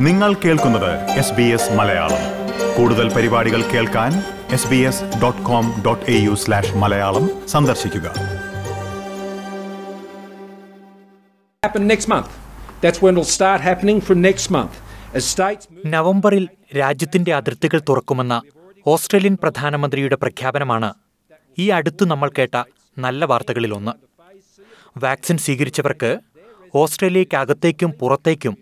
നിങ്ങൾ കേൾക്കുന്നത് S B S Malayalam കൂടുതൽ പരിപാടികൾ കേൾക്കാൻ S B S dot com dot A U slash Malayalam സന്ദർശിക്കുക happen next month. That's when it'll start happening from next month. As states move നവംബറിൽ രാജ്യത്തിന്റെ അതിർത്തികൾ തുറക്കുമെന്ന ഓസ്ട്രേലിയൻ പ്രധാനമന്ത്രിയുടെ പ്രഖ്യാപനമാണ് ഈ അടുത്ത് നമ്മൾ കേട്ട നല്ല വാർത്തകളിലൊന്ന് വാക്സിൻ സ്വീകരിച്ചവർക്ക് ഓസ്ട്രേലിയക്കകത്തേക്കും പുറത്തേക്കും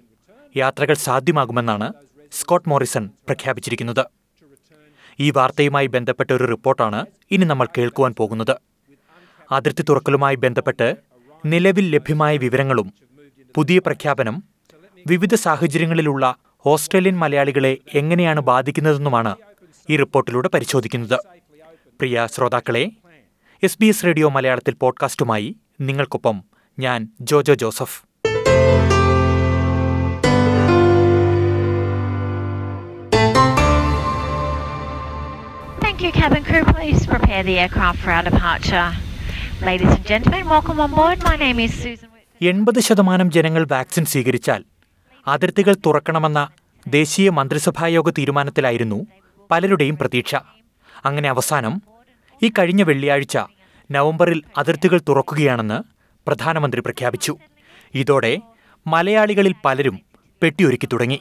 യാത്രകൾ സാധ്യമാകുമെന്നാണ് സ്കോട്ട് മോറിസൺ പ്രഖ്യാപിച്ചിരിക്കുന്നത്. ഈ വാർത്തയുമായി ബന്ധപ്പെട്ട ഒരു റിപ്പോർട്ടാണ് ഇനി നമ്മൾ കേൾക്കുവാൻ പോകുന്നത്. അതിർത്തി തുറക്കലുമായി ബന്ധപ്പെട്ട് നിലവിൽ ലഭ്യമായ വിവരങ്ങളും പുതിയ പ്രഖ്യാപനം വിവിധ സാഹചര്യങ്ങളിലുള്ള ഓസ്ട്രേലിയൻ മലയാളികളെ എങ്ങനെയാണ് ബാധിക്കുന്നതെന്നുമാണ് ഈ റിപ്പോർട്ടിലൂടെ പരിശോധിക്കുന്നത്. പ്രിയ ശ്രോതാക്കളെ എസ് ബി എസ് റേഡിയോ മലയാളത്തിൽ പോഡ്കാസ്റ്റുമായി നിങ്ങൾക്കൊപ്പം ഞാൻ Jojo Joseph. Thank you, cabin crew. Please prepare the aircraft for our departure. Ladies and gentlemen, welcome on board. My name is Susan. എൺപത് ശതമാനം ജനങ്ങൾ വാക്സിൻ സ്വീകരിച്ചാൽ അതിർത്തികൾ തുറക്കണമെന്ന ദേശീയ മന്ത്രിസഭായോഗ തീരുമാനത്തിലായിരുന്നു പലരുടെയും പ്രതീക്ഷ അങ്ങനെ അവസാനം ഈ കഴിഞ്ഞ വെള്ളിയാഴ്ച നവംബറിൽ അതിർത്തികൾ തുറക്കുകയാണെന്ന് പ്രധാനമന്ത്രി പ്രഖ്യാപിച്ചു ഇതോടെ മലയാളികളിൽ പലരും പെട്ടിയൊരുക്കി തുടങ്ങി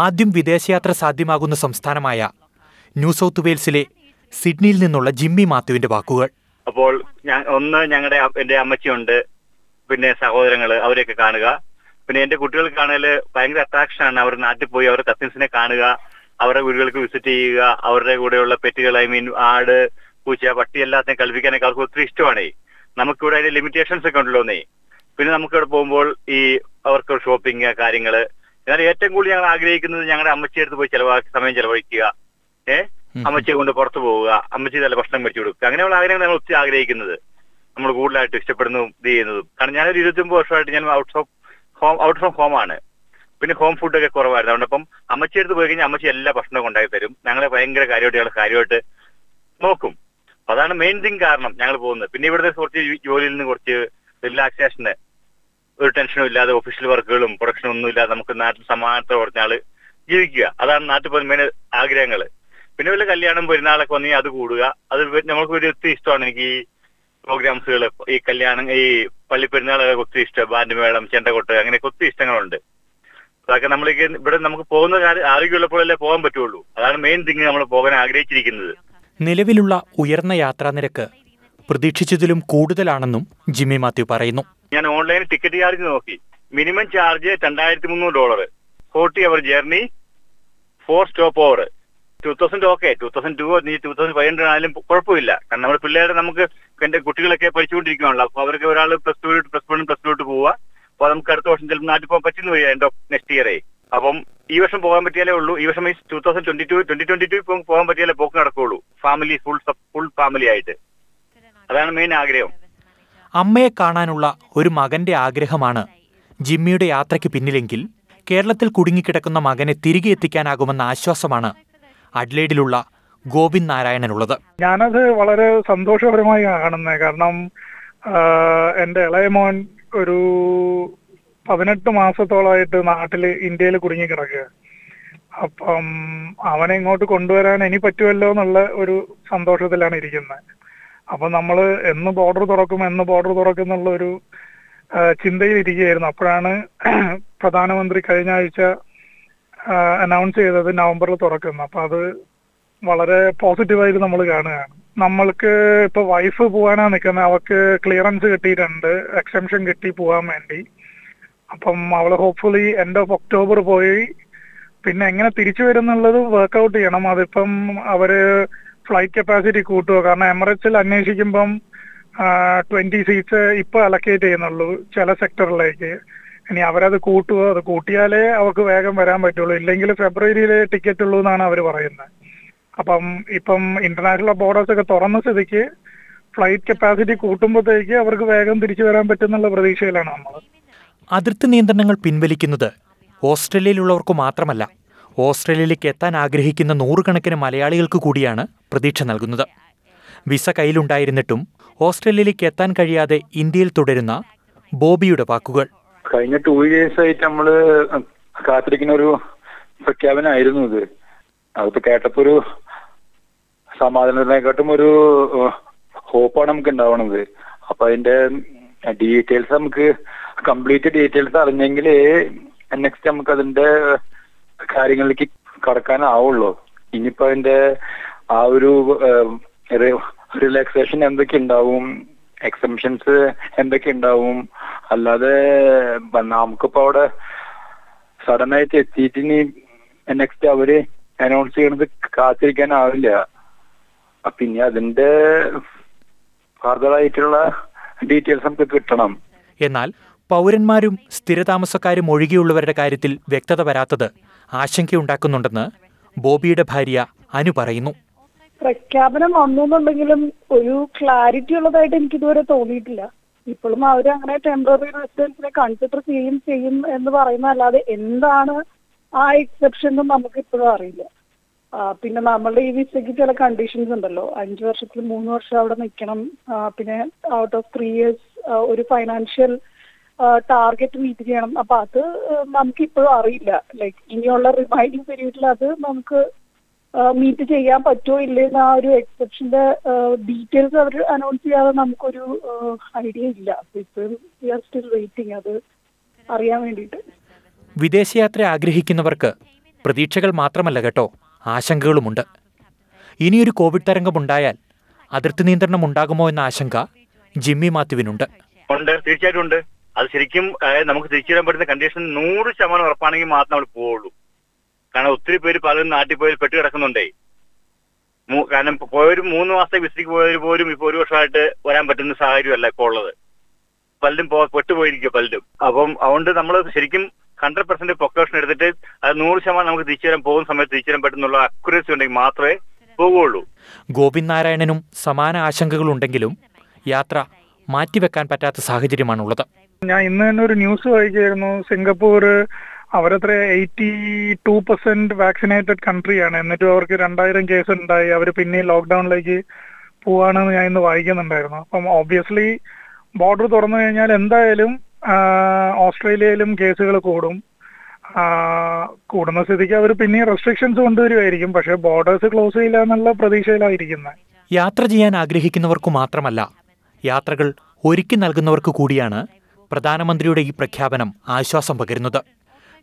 ആദ്യം വിദേശയാത്ര സാധ്യമാകുന്ന സംസ്ഥാനമായ ന്യൂ സൗത്ത് വെയിൽസിലെ സിഡ്നിയിൽ നിന്നുള്ള ജിമ്മി മാത്യുവിന്റെ വാക്കുകൾ. അപ്പോൾ ഒന്ന് ഞങ്ങളുടെ എന്റെ അമ്മച്ചിയുണ്ട് പിന്നെ സഹോദരങ്ങൾ അവരെയൊക്കെ കാണുക. പിന്നെ എന്റെ കുട്ടികൾക്കാണെങ്കിൽ ഭയങ്കര അട്രാക്ഷൻ ആണ്. അവർ നാട്ടിൽ പോയി അവരുടെ കസിൻസിനെ കാണുക അവരുടെ വീടുകൾക്ക് വിസിറ്റ് ചെയ്യുക അവരുടെ കൂടെയുള്ള പെറ്റുകൾ ഐ മീൻ ആട് പൂച്ച പട്ടി എല്ലാത്തിനെയും കളിപ്പിക്കാനൊക്കെ അവർക്ക് ഒത്തിരി ഇഷ്ടമാണേ. നമുക്കിവിടെ അതിന്റെ ലിമിറ്റേഷൻസ് ഒക്കെ ഉണ്ടല്ലോന്നേ പിന്നെ നമുക്കിവിടെ പോകുമ്പോൾ ഈ അവർക്ക് ഷോപ്പിംഗ് കാര്യങ്ങൾ. എന്നാലും ഏറ്റവും കൂടുതൽ ഞങ്ങൾ ആഗ്രഹിക്കുന്നത് ഞങ്ങളുടെ അമ്മച്ചിയെടുത്ത് പോയി ചെലവാക്കി സമയം ചെലവഴിക്കുക. ഏഹ് അമ്മച്ചിയെ കൊണ്ട് പുറത്തു പോവുക അമ്മച്ചി നല്ല ഭക്ഷണം മേടിച്ചു കൊടുക്കുക. അങ്ങനെയുള്ള ആഗ്രഹങ്ങൾ നമ്മൾ ഒത്തിരി ആഗ്രഹിക്കുന്നത്. നമ്മൾ കൂടുതലായിട്ട് ഇഷ്ടപ്പെടുന്നതും ഇത് ചെയ്യുന്നതും. കാരണം ഞാനൊരു ഇരുപത്തിയൊമ്പത് വർഷമായിട്ട് ഞാൻ out of home out from home ആണ്. പിന്നെ ഹോം ഫുഡൊക്കെ കുറവായിരുന്നു. അതുകൊണ്ട് അപ്പം അമ്മച്ചി എടുത്ത് പോയി കഴിഞ്ഞാൽ അമ്മച്ചി എല്ലാ ഭക്ഷണവും ഉണ്ടാക്കി തരും. ഞങ്ങളെ ഭയങ്കര കാര്യമായിട്ട് ഞങ്ങൾ കാര്യമായിട്ട് നോക്കും. അപ്പൊ അതാണ് മെയിൻ തിങ് കാരണം ഞങ്ങൾ പോകുന്നത്. പിന്നെ ഇവിടുത്തെ കുറച്ച് ജോലിയിൽ നിന്ന് കുറച്ച് റിലാക്സേഷന് ഒരു ടെൻഷനും ഇല്ലാതെ ഒഫീഷ്യൽ വർക്കുകളും പ്രൊഡക്ഷനും ഒന്നും ഇല്ലാതെ നമുക്ക് നാട്ടിൽ സമാനത്തെ പറഞ്ഞാൽ ജീവിക്കുക. അതാണ് നാട്ടിൽ പോകുന്ന മെയിൻ ആഗ്രഹങ്ങൾ. പിന്നെ വല്ല കല്യാണം പെരുന്നാളൊക്കെ വന്നെങ്കിൽ അത് കൂടുക. അത് നമുക്ക് ഒരു ഒത്തിരി ഇഷ്ടമാണ്. എനിക്ക് ഈ പ്രോഗ്രാംസുകൾ ഈ കല്യാണം ഈ പള്ളി പെരുന്നാളൊക്കെ ഒത്തിരി ഇഷ്ടം. ബാൻഡ് മേളം ചെണ്ടകൊട്ട് അങ്ങനെയൊക്കെ ഒത്തിരി ഇഷ്ടങ്ങളുണ്ട്. അതൊക്കെ നമ്മൾ ഇവിടെ നമുക്ക് പോകുന്ന കാര്യം ആരോഗ്യമുള്ളപ്പോഴല്ലേ പോകാൻ പറ്റുള്ളൂ. അതാണ് മെയിൻ തിങ് നമ്മൾ പോകാൻ ആഗ്രഹിച്ചിരിക്കുന്നത്. നിലവിലുള്ള ഉയർന്ന യാത്രാനിരക്ക് പ്രതീക്ഷിച്ചതിലും കൂടുതലാണെന്നും ജിമ്മി മാത്യു പറയുന്നു. ഞാൻ ഓൺലൈനിൽ ടിക്കറ്റ് ചാർജ് നോക്കി. മിനിമം ചാർജ് രണ്ടായിരത്തി മുന്നൂറ് dollar forty hour journey four stop over two thousand okay two thousand to നീ ടൂ തൗസൻഡ് ഫൈവ് ഹൺഡ്രഡ് ആയാലും കുഴപ്പമില്ല. കാരണം നമ്മുടെ പിള്ളേരെ നമുക്ക് എന്റെ കുട്ടികളൊക്കെ പഠിച്ചുകൊണ്ടിരിക്കുകയാണല്ലോ. അപ്പൊ അവർക്ക് ഒരാൾ plus two plus one plus two പോവുക. അപ്പൊ നമുക്ക് അടുത്ത വർഷം ചിലപ്പോൾ നാട്ടിൽ പോകാൻ പറ്റുന്ന വരിക എൻഡ് ഓഫ് നെക്സ്റ്റ് ഇയറേ അപ്പം ഈ വർഷം പോകാൻ പറ്റിയാലേ ഉള്ളൂ. ഈ വർഷം means two thousand twenty two twenty twenty two ഇപ്പം പോകാൻ പറ്റിയാലേ പോക്ക് നടക്കുള്ളൂ ഫാമിലി ഫുൾ ഫുൾ ഫാമിലി ആയിട്ട്. അതാണ് മെയിൻ ആഗ്രഹം. അമ്മയെ കാണാനുള്ള ഒരു മകന്റെ ആഗ്രഹമാണ് ജിമ്മിയുടെ യാത്രയ്ക്ക് പിന്നിലെങ്കിൽ കേരളത്തിൽ കുടുങ്ങിക്കിടക്കുന്ന മകനെ തിരികെ എത്തിക്കാനാകുമെന്ന ആശ്വാസമാണ് അഡ്ലേഡിലുള്ള ഗോവിന്ദ് നാരായണനുള്ളത്. ഞാനത് വളരെ സന്തോഷപരമായി കാണുന്നത് കാരണം എന്റെ ഇളയ മോൻ ഒരു പതിനെട്ട് മാസത്തോളമായിട്ട് നാട്ടിൽ ഇന്ത്യയിൽ കുടുങ്ങിക്കിടക്കുക അപ്പം അവനെ ഇങ്ങോട്ട് കൊണ്ടുവരാൻ ഇനി പറ്റുമല്ലോ എന്നുള്ള ഒരു സന്തോഷത്തിലാണ് ഇരിക്കുന്നത് അപ്പൊ നമ്മൾ എന്ന് ബോർഡർ തുറക്കും എന്ന് ബോർഡർ തുറക്കും എന്നുള്ള ഒരു ചിന്തയിൽ ഇരിക്കുകയായിരുന്നു അപ്പോഴാണ് പ്രധാനമന്ത്രി കഴിഞ്ഞ ആഴ്ച അനൗൺസ് ചെയ്തത് നവംബറിൽ തുറക്കുന്നു. അപ്പൊ അത് വളരെ പോസിറ്റീവായിട്ട് നമ്മൾ കാണുകയാണ്. നമ്മൾക്ക് ഇപ്പൊ വൈഫ് പോകാനാ നിൽക്കുന്നത് അവൾക്ക് ക്ലിയറൻസ് കിട്ടിയിട്ടുണ്ട്. എക്സംഷൻ കിട്ടി പോകാൻ വേണ്ടി. അപ്പം അവൾ ഹോപ്പ്ഫുള്ളി എൻഡ് ഓഫ് ഒക്ടോബർ പോയി. പിന്നെ എങ്ങനെ തിരിച്ചു വരും വരുന്നുള്ളത് വർക്ക്ഔട്ട് ചെയ്യണം. അതിപ്പം അവർ ഫ്ലൈറ്റ് കപ്പാസിറ്റി കൂട്ടുക കാരണം എമിറേറ്റ്സിൽ അന്വേഷിക്കുമ്പം ട്വന്റി സീറ്റ്സ് ഇപ്പൊ അലക്കേറ്റ് ചെയ്യുന്നുള്ളൂ ചില സെക്ടറിലേക്ക് ഇനി അവരത് കൂട്ടുകയോ അത് കൂട്ടിയാലേ അവർക്ക് വേഗം വരാൻ പറ്റുള്ളൂ. ഇല്ലെങ്കിൽ ഫെബ്രുവരിയിലെ ടിക്കറ്റ് ഉള്ളൂ എന്നാണ് അവർ പറയുന്നത്. അപ്പം ഇപ്പം ഇന്റർനാഷണൽ ബോർഡേഴ്സ് ഒക്കെ തുറന്ന സ്ഥിതിക്ക് ഫ്ലൈറ്റ് കപ്പാസിറ്റി കൂട്ടുമ്പോഴത്തേക്ക് അവർക്ക് വേഗം തിരിച്ചു വരാൻ പറ്റുന്നുള്ള പ്രതീക്ഷയിലാണ് നമ്മൾ അതിർത്തി നിയന്ത്രണങ്ങൾ പിൻവലിക്കുന്നത് ഓസ്ട്രേലിയയിലുള്ളവർക്ക് മാത്രമല്ല ഓസ്ട്രേലിയയിലേക്ക് എത്താൻ ആഗ്രഹിക്കുന്ന നൂറുകണക്കിന് മലയാളികൾക്ക് കൂടിയാണ് പ്രതീക്ഷ നൽകുന്നത്. വിസ കയ്യിലുണ്ടായിരുന്നിട്ടും ഓസ്ട്രേലിയയിലേക്ക് എത്താൻ കഴിയാതെ ഇന്ത്യയിൽ തുടരുന്ന ബോബിയുടെ വാക്കുകൾ. കഴിഞ്ഞ ടു ഇയേഴ്സ് ആയിട്ട് നമ്മൾ കാത്തിരിക്കുന്ന ഒരു പ്രഖ്യാപനമായിരുന്നു ഇത്. അതിപ്പോ കേട്ടപ്പോ ഒരു സമാധാനത്തിനെക്കാട്ടും ഒരു ഹോപ്പാണ് നമുക്ക് ഉണ്ടാവണത് അപ്പൊ അതിന്റെ ഡീറ്റെയിൽസ് നമുക്ക് കംപ്ലീറ്റ് ഡീറ്റെയിൽസ് അറിഞ്ഞെങ്കിൽ നെക്സ്റ്റ് നമുക്ക് അതിന്റെ കാര്യങ്ങളിലേക്ക് കടക്കാനാവുള്ളൂ. ഇനിയിപ്പോ അതിന്റെ ആ ഒരു റിലാക്സേഷൻ എന്തൊക്കെ ഉണ്ടാവും എക്സംഷൻസ് എന്തൊക്കെ ഉണ്ടാവും? അല്ലാതെ നമുക്കിപ്പോ അവിടെ സഡൻ ആയിട്ട് എത്തിയിട്ട് ഇനി നെക്സ്റ്റ് അവർ അനൗൺസ് ചെയ്യണത് കാത്തിരിക്കാനാവില്ല പിന്നെ അതിന്റെ ഫർദർ ആയിട്ടുള്ള ഡീറ്റെയിൽസ് നമുക്ക് കിട്ടണം. എന്നാൽ പൗരന്മാരും സ്ഥിരതാമസക്കാരും ഒഴികെയുള്ളവരുടെ കാര്യത്തിൽ വ്യക്തത വരാത്തത് ആശങ്കയുണ്ടാക്കുന്നുണ്ടെന്ന് ബോബിയുടെ ഭാര്യ അനു പറയുന്നു. പ്രഖ്യാപനം വന്നു എന്നുണ്ടെങ്കിലും ഒരു ക്ലാരിറ്റി ഉള്ളതായിട്ട് എനിക്ക് ഇതുവരെ തോന്നിയിട്ടില്ല. ഇപ്പോഴും അവർ അങ്ങനെ ടെമ്പററി റെസിഡൻസിനെ കൺസിഡർ ചെയ്യും ചെയ്യും എന്ന് പറയുന്നതല്ലാതെ എന്താണ് ആ എക്സെപ്ഷൻ എന്ന് നമുക്ക് ഇപ്പോഴും അറിയില്ല പിന്നെ നമ്മളുടെ ഈ വിസയ്ക്ക് ചില കണ്ടീഷൻസ് ഉണ്ടല്ലോ. അഞ്ചു വർഷത്തിൽ മൂന്ന് വർഷം അവിടെ നിൽക്കണം. പിന്നെ ഔട്ട് ഓഫ് ത്രീ ഇയേഴ്സ് ഒരു ഫൈനാൻഷ്യൽ ടാർഗറ്റ് മീറ്റ് ചെയ്യണം. അപ്പൊ അത് നമുക്ക് ഇപ്പോഴും അറിയില്ല. ലൈക്ക് ഇനിയുള്ള റിമൈൻഡിങ് പീരീഡിൽ അത് നമുക്ക് മീറ്റ് ചെയ്യാൻ പറ്റുമോ ഇല്ലെന്ന് ആ ഒരു എക്സെപ്ഷന്റെ ഡീറ്റെയിൽസ് അവർ അനൗൺസ് ചെയ്യാതെ നമുക്കൊരു ഐഡിയ ഇല്ല. അപ്പൊ വി ആർ സ്റ്റിൽ വെയിറ്റിംഗ് അത് അറിയാൻ വേണ്ടിയിട്ട്. വിദേശയാത്ര ആഗ്രഹിക്കുന്നവർക്ക് പ്രതീക്ഷകൾ മാത്രമല്ല കേട്ടോ. ആശങ്കകളുമുണ്ട്. ഇനിയൊരു കോവിഡ് തരംഗമുണ്ടായാൽ അതിർത്തി നിയന്ത്രണം ഉണ്ടാകുമോ എന്ന ആശങ്ക ജിമ്മി മാത്യുവിനുണ്ട്. ഉണ്ട്. തീർച്ചയായിട്ടും ഉണ്ട്. അത് ശരിക്കും നമുക്ക് തിരിച്ചു വരാൻ പറ്റുന്ന കണ്ടീഷൻ നൂറ് ശതമാനം ഉറപ്പാണെങ്കിൽ മാത്രം നമ്മൾ പോവുള്ളൂ. കാരണം ഒത്തിരി പേര് പലരും നാട്ടിൽ പോയി പെട്ട് കിടക്കുന്നുണ്ടേ. മൂ- കാരണം പോയൊരു മൂന്ന് മാസത്തെ വിസിറ്റിക്ക് പോയവർ പോലും ഇപ്പൊ ഒരു വർഷമായിട്ട് വരാൻ പറ്റുന്ന സാഹചര്യമല്ല ഇപ്പോൾ ഉള്ളത്. പലരും പെട്ടുപോയിരിക്കും പലരും. അപ്പം അതുകൊണ്ട് നമ്മൾ ശരിക്കും ഹൺഡ്രഡ് പെർസെന്റ് പ്രൊക്കോഷൻ എടുത്തിട്ട് അത് നൂറ് ശതമാനം നമുക്ക് തിരിച്ചു തരാൻ പോകുന്ന സമയത്ത് തിരിച്ചു തരാൻ പറ്റുന്നുള്ള അക്യുറസി ഉണ്ടെങ്കിൽ മാത്രമേ പോവുകയുള്ളൂ. ഗോവിന്ദ് നാരായണനും സമാന ആശങ്കകളുണ്ടെങ്കിലും യാത്ര മാറ്റിവെക്കാൻ പറ്റാത്ത സാഹചര്യമാണുള്ളത്. ഞാൻ ഇന്ന് തന്നെ ഒരു ന്യൂസ് വായിക്കായിരുന്നു സിംഗപ്പൂർ അവരത്ര എയ്റ്റി ടു പെർസെന്റ് വാക്സിനേറ്റഡ് കൺട്രിയാണ് എന്നിട്ടും അവർക്ക് രണ്ടായിരം കേസ് ഉണ്ടായി അവർ പിന്നെ ലോക്ക്ഡൌണിലേക്ക് പോവാണെന്ന് ഞാൻ ഇന്ന് വായിക്കുന്നുണ്ടായിരുന്നു. അപ്പം ഓബിയസ്ലി ബോർഡർ തുറന്നു കഴിഞ്ഞാൽ എന്തായാലും ഓസ്ട്രേലിയയിലും കേസുകൾ കൂടും. കൂടുന്ന സ്ഥിതിക്ക് അവർ പിന്നെ റെസ്ട്രിക്ഷൻസ് കൊണ്ടുവരുമായിരിക്കും പക്ഷെ ബോർഡേഴ്സ് ക്ലോസ് ചെയ്യില്ല എന്നുള്ള പ്രതീക്ഷയിലായിരിക്കുന്നത് യാത്ര ചെയ്യാൻ ആഗ്രഹിക്കുന്നവർക്ക് മാത്രമല്ല യാത്രകൾ ഒരുക്കി നൽകുന്നവർക്ക് കൂടിയാണ് പ്രധാനമന്ത്രിയുടെ ഈ പ്രഖ്യാപനം ആശ്വാസം പകരുന്നത്.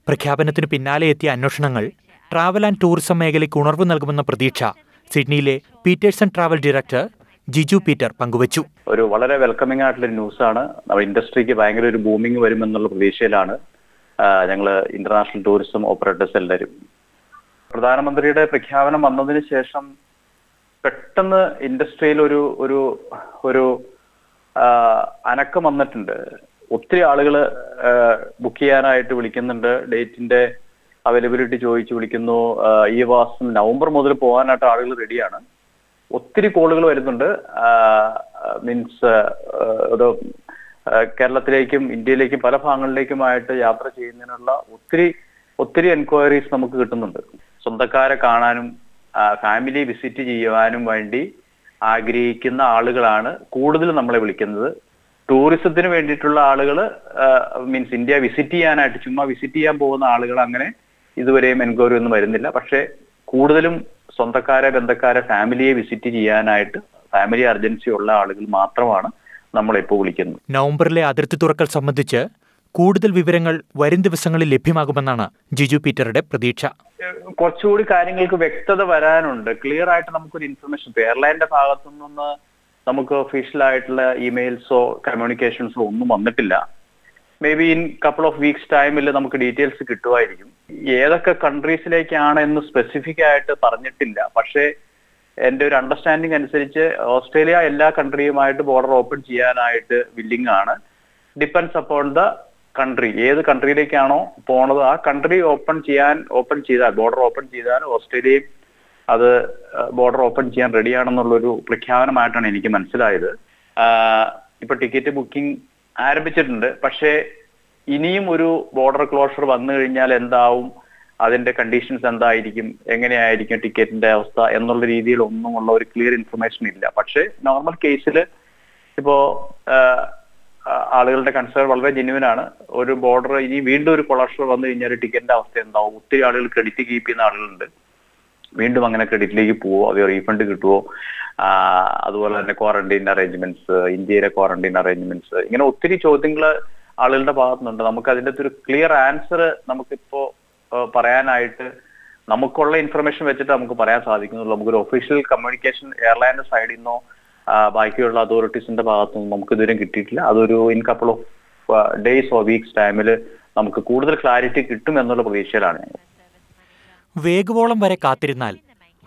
പ്രഖ്യാപനത്തിന് പിന്നാലെ എത്തിയ അന്വേഷണങ്ങൾ ട്രാവൽ ആൻഡ് ടൂറിസം മേഖലയ്ക്ക് ഉണർവ് നൽകുമെന്ന പ്രതീക്ഷ സിഡ്നിയിലെ Peterson travel director Jiju Peter പങ്കുവച്ചു. ഒരു വളരെ വെൽക്കമിംഗ് ആയിട്ടുള്ള ന്യൂസ് ആണ് നമ്മുടെ ഇൻഡസ്ട്രിക്ക് ഭയങ്കര ഒരു ബൂമിംഗ് വരുമെന്നുള്ള പ്രതീക്ഷയിലാണ് ഞങ്ങൾ ഇന്റർനാഷണൽ ടൂറിസം ഓപ്പറേറ്റേഴ്സ് എല്ലാവരും. പ്രധാനമന്ത്രിയുടെ പ്രഖ്യാപനം വന്നതിന് ശേഷം പെട്ടെന്ന് ഇൻഡസ്ട്രിയിൽ ഒരു ഒരു ഒരു അനക്കം വന്നിട്ടുണ്ട്. ഒത്തിരി ആളുകൾ ബുക്ക് ചെയ്യാനായിട്ട് വിളിക്കുന്നുണ്ട്. ഡേറ്റിന്റെ അവൈലബിലിറ്റി ചോദിച്ച് വിളിക്കുന്നു. ഈ മാസം നവംബർ മുതൽ പോകാനായിട്ട് ആളുകൾ റെഡിയാണ്. ഒത്തിരി കോളുകൾ വരുന്നുണ്ട്. മീൻസ് ഒരു കേരളത്തിലേക്കും ഇന്ത്യയിലേക്കും പല ഭാഗങ്ങളിലേക്കുമായിട്ട് യാത്ര ചെയ്യുന്നതിനുള്ള ഒത്തിരി ഒത്തിരി എൻക്വയറീസ് നമുക്ക് കിട്ടുന്നുണ്ട്. സ്വന്തക്കാരെ കാണാനും ഫാമിലി വിസിറ്റ് ചെയ്യുവാനും വേണ്ടി ആഗ്രഹിക്കുന്ന ആളുകളാണ് കൂടുതൽ നമ്മളെ വിളിക്കുന്നത്. ടൂറിസത്തിന് വേണ്ടിയിട്ടുള്ള ആളുകൾ മീൻസ് ഇന്ത്യ വിസിറ്റ് ചെയ്യാനായിട്ട് ചുമ്മാ വിസിറ്റ് ചെയ്യാൻ പോകുന്ന ആളുകൾ അങ്ങനെ ഇതുവരെയും എൻക്വയറി ഒന്നും വരുന്നില്ല. പക്ഷേ കൂടുതലും സ്വന്തക്കാരെ ബന്ധക്കാരെ ഫാമിലിയെ വിസിറ്റ് ചെയ്യാനായിട്ട് ഫാമിലി അർജൻസി ഉള്ള ആളുകൾ മാത്രമാണ് നമ്മൾ ഇപ്പോൾ വിളിക്കുന്നത്. നവംബറിലെ അതിർത്തി തുറക്കൽ സംബന്ധിച്ച് കൂടുതൽ വിവരങ്ങൾ വരും ദിവസങ്ങളിൽ ലഭ്യമാകുമെന്നാണ് ജിജു പീറ്ററുടെ പ്രതീക്ഷ. കുറച്ചുകൂടി കാര്യങ്ങൾക്ക് വ്യക്തത വരാനുണ്ട്. ക്ലിയർ ആയിട്ട് നമുക്കൊരു ഇൻഫർമേഷൻ എയർലൈനിന്റെ ഭാഗത്തു നിന്ന് നമുക്ക് ഒഫീഷ്യലായിട്ടുള്ള ഇമെയിൽസോ കമ്മ്യൂണിക്കേഷൻസോ ഒന്നും വന്നിട്ടില്ല. May be in couple of weeks ടൈമിൽ നമുക്ക് ഡീറ്റെയിൽസ് കിട്ടുമായിരിക്കും. ഏതൊക്കെ കൺട്രീസിലേക്കാണ് എന്ന് സ്പെസിഫിക് ആയിട്ട് പറഞ്ഞിട്ടില്ല. പക്ഷേ എന്റെ ഒരു അണ്ടർസ്റ്റാൻഡിംഗ് അനുസരിച്ച് ഓസ്ട്രേലിയ എല്ലാ കൺട്രിയുമായിട്ട് ബോർഡർ ഓപ്പൺ ചെയ്യാനായിട്ട് വില്ലിംഗ് ആണ്. ഡിപ്പെൻസ് അപ്പോൺ ദ കൺട്രി ഏത് കൺട്രിയിലേക്കാണോ പോണത് ആ കൺട്രി ഓപ്പൺ ചെയ്യാൻ ഓപ്പൺ ചെയ്താൽ ബോർഡർ ഓപ്പൺ ചെയ്താൽ ഓസ്ട്രേലിയയും അത് ബോർഡർ ഓപ്പൺ ചെയ്യാൻ റെഡിയാണെന്നുള്ളൊരു പ്രഖ്യാപനമായിട്ടാണ് എനിക്ക് മനസ്സിലായത്. ഇപ്പൊ ടിക്കറ്റ് ബുക്കിംഗ് ആരംഭിച്ചിട്ടുണ്ട്. പക്ഷേ ഇനിയും ഒരു ബോർഡർ ക്ലോഷർ വന്നു കഴിഞ്ഞാൽ എന്താവും? അതിന്റെ കണ്ടീഷൻസ് എന്തായിരിക്കും? എങ്ങനെയായിരിക്കും ടിക്കറ്റിന്റെ അവസ്ഥ? എന്നുള്ള രീതിയിൽ ഒന്നും ഉള്ള ഒരു ക്ലിയർ ഇൻഫർമേഷൻ ഇല്ല. പക്ഷേ നോർമൽ കേസിൽ ഇപ്പോ ആളുകളുടെ കൺസേൺ വളരെ ജെന്യുവൻ ആണ്. ഒരു ബോർഡർ ഇനി വീണ്ടും ഒരു കൊളാഷർ വന്നു കഴിഞ്ഞാൽ ടിക്കറ്റിന്റെ അവസ്ഥ എന്താവും? ഒത്തിരി ആളുകൾ ക്രെഡിറ്റ് കീപ്പ് ചെയ്യുന്ന ആളുകളുണ്ട്. വീണ്ടും അങ്ങനെ ക്രെഡിറ്റിലേക്ക് പോവോ? അതോ റീഫണ്ട് കിട്ടുമോ അതുപോലെ തന്നെ ക്വാറന്റൈൻ അറേഞ്ച്മെന്റ്സ് ഇന്ത്യയിലെ ക്വാറന്റൈൻ അറേഞ്ച്മെന്റ്സ് ഇങ്ങനെ ഒത്തിരി ചോദ്യങ്ങൾ ആളുകളുടെ ഭാഗത്തുനിന്നുണ്ട്. നമുക്ക് അതിന്റെ ഒരു ക്ലിയർ ആൻസർ നമുക്കിപ്പോ പറയാനായിട്ട് നമുക്കുള്ള ഇൻഫർമേഷൻ വെച്ചിട്ട് നമുക്ക് പറയാൻ സാധിക്കുന്നുള്ളൂ. നമുക്കൊരു ഒഫീഷ്യൽ കമ്മ്യൂണിക്കേഷൻ എയർലൈന്റെ സൈഡിൽ നിന്നോ ബാക്കിയുള്ള അതോറിറ്റീസിന്റെ ഭാഗത്തു നിന്നും നമുക്ക് ഇതുവരെ കിട്ടിയിട്ടില്ല. അതൊരു in couple of days or weeks ടൈമിൽ നമുക്ക് കൂടുതൽ ക്ലാരിറ്റി കിട്ടും എന്നുള്ള പ്രതീക്ഷയിലാണ് ഞങ്ങൾ. വേഗവോളം വരെ കാത്തിരുന്നാൽ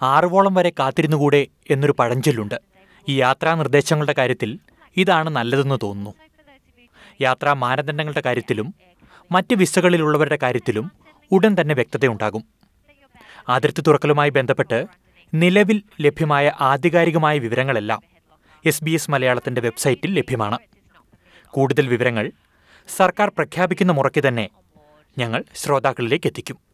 ആറുവോളം വരെ കാത്തിരുന്നുകൂടെ എന്നൊരു പഴഞ്ചൊല്ലുണ്ട്. ഈ യാത്രാ നിർദ്ദേശങ്ങളുടെ കാര്യത്തിൽ ഇതാണ് നല്ലതെന്ന് തോന്നുന്നു. യാത്രാ മാനദണ്ഡങ്ങളുടെ കാര്യത്തിലും മറ്റ് വിസകളിലുള്ളവരുടെ കാര്യത്തിലും ഉടൻ തന്നെ വ്യക്തതയുണ്ടാകും അതിർത്തി തുറക്കലുമായി ബന്ധപ്പെട്ട് നിലവിൽ ലഭ്യമായ ആധികാരികമായ വിവരങ്ങളെല്ലാം എസ് ബി എസ് മലയാളത്തിന്റെ വെബ്സൈറ്റിൽ ലഭ്യമാണ്. കൂടുതൽ വിവരങ്ങൾ സർക്കാർ പ്രഖ്യാപിക്കുന്ന മുറയ്ക്ക് തന്നെ ഞങ്ങൾ ശ്രോതാക്കളിലേക്ക് എത്തിക്കും.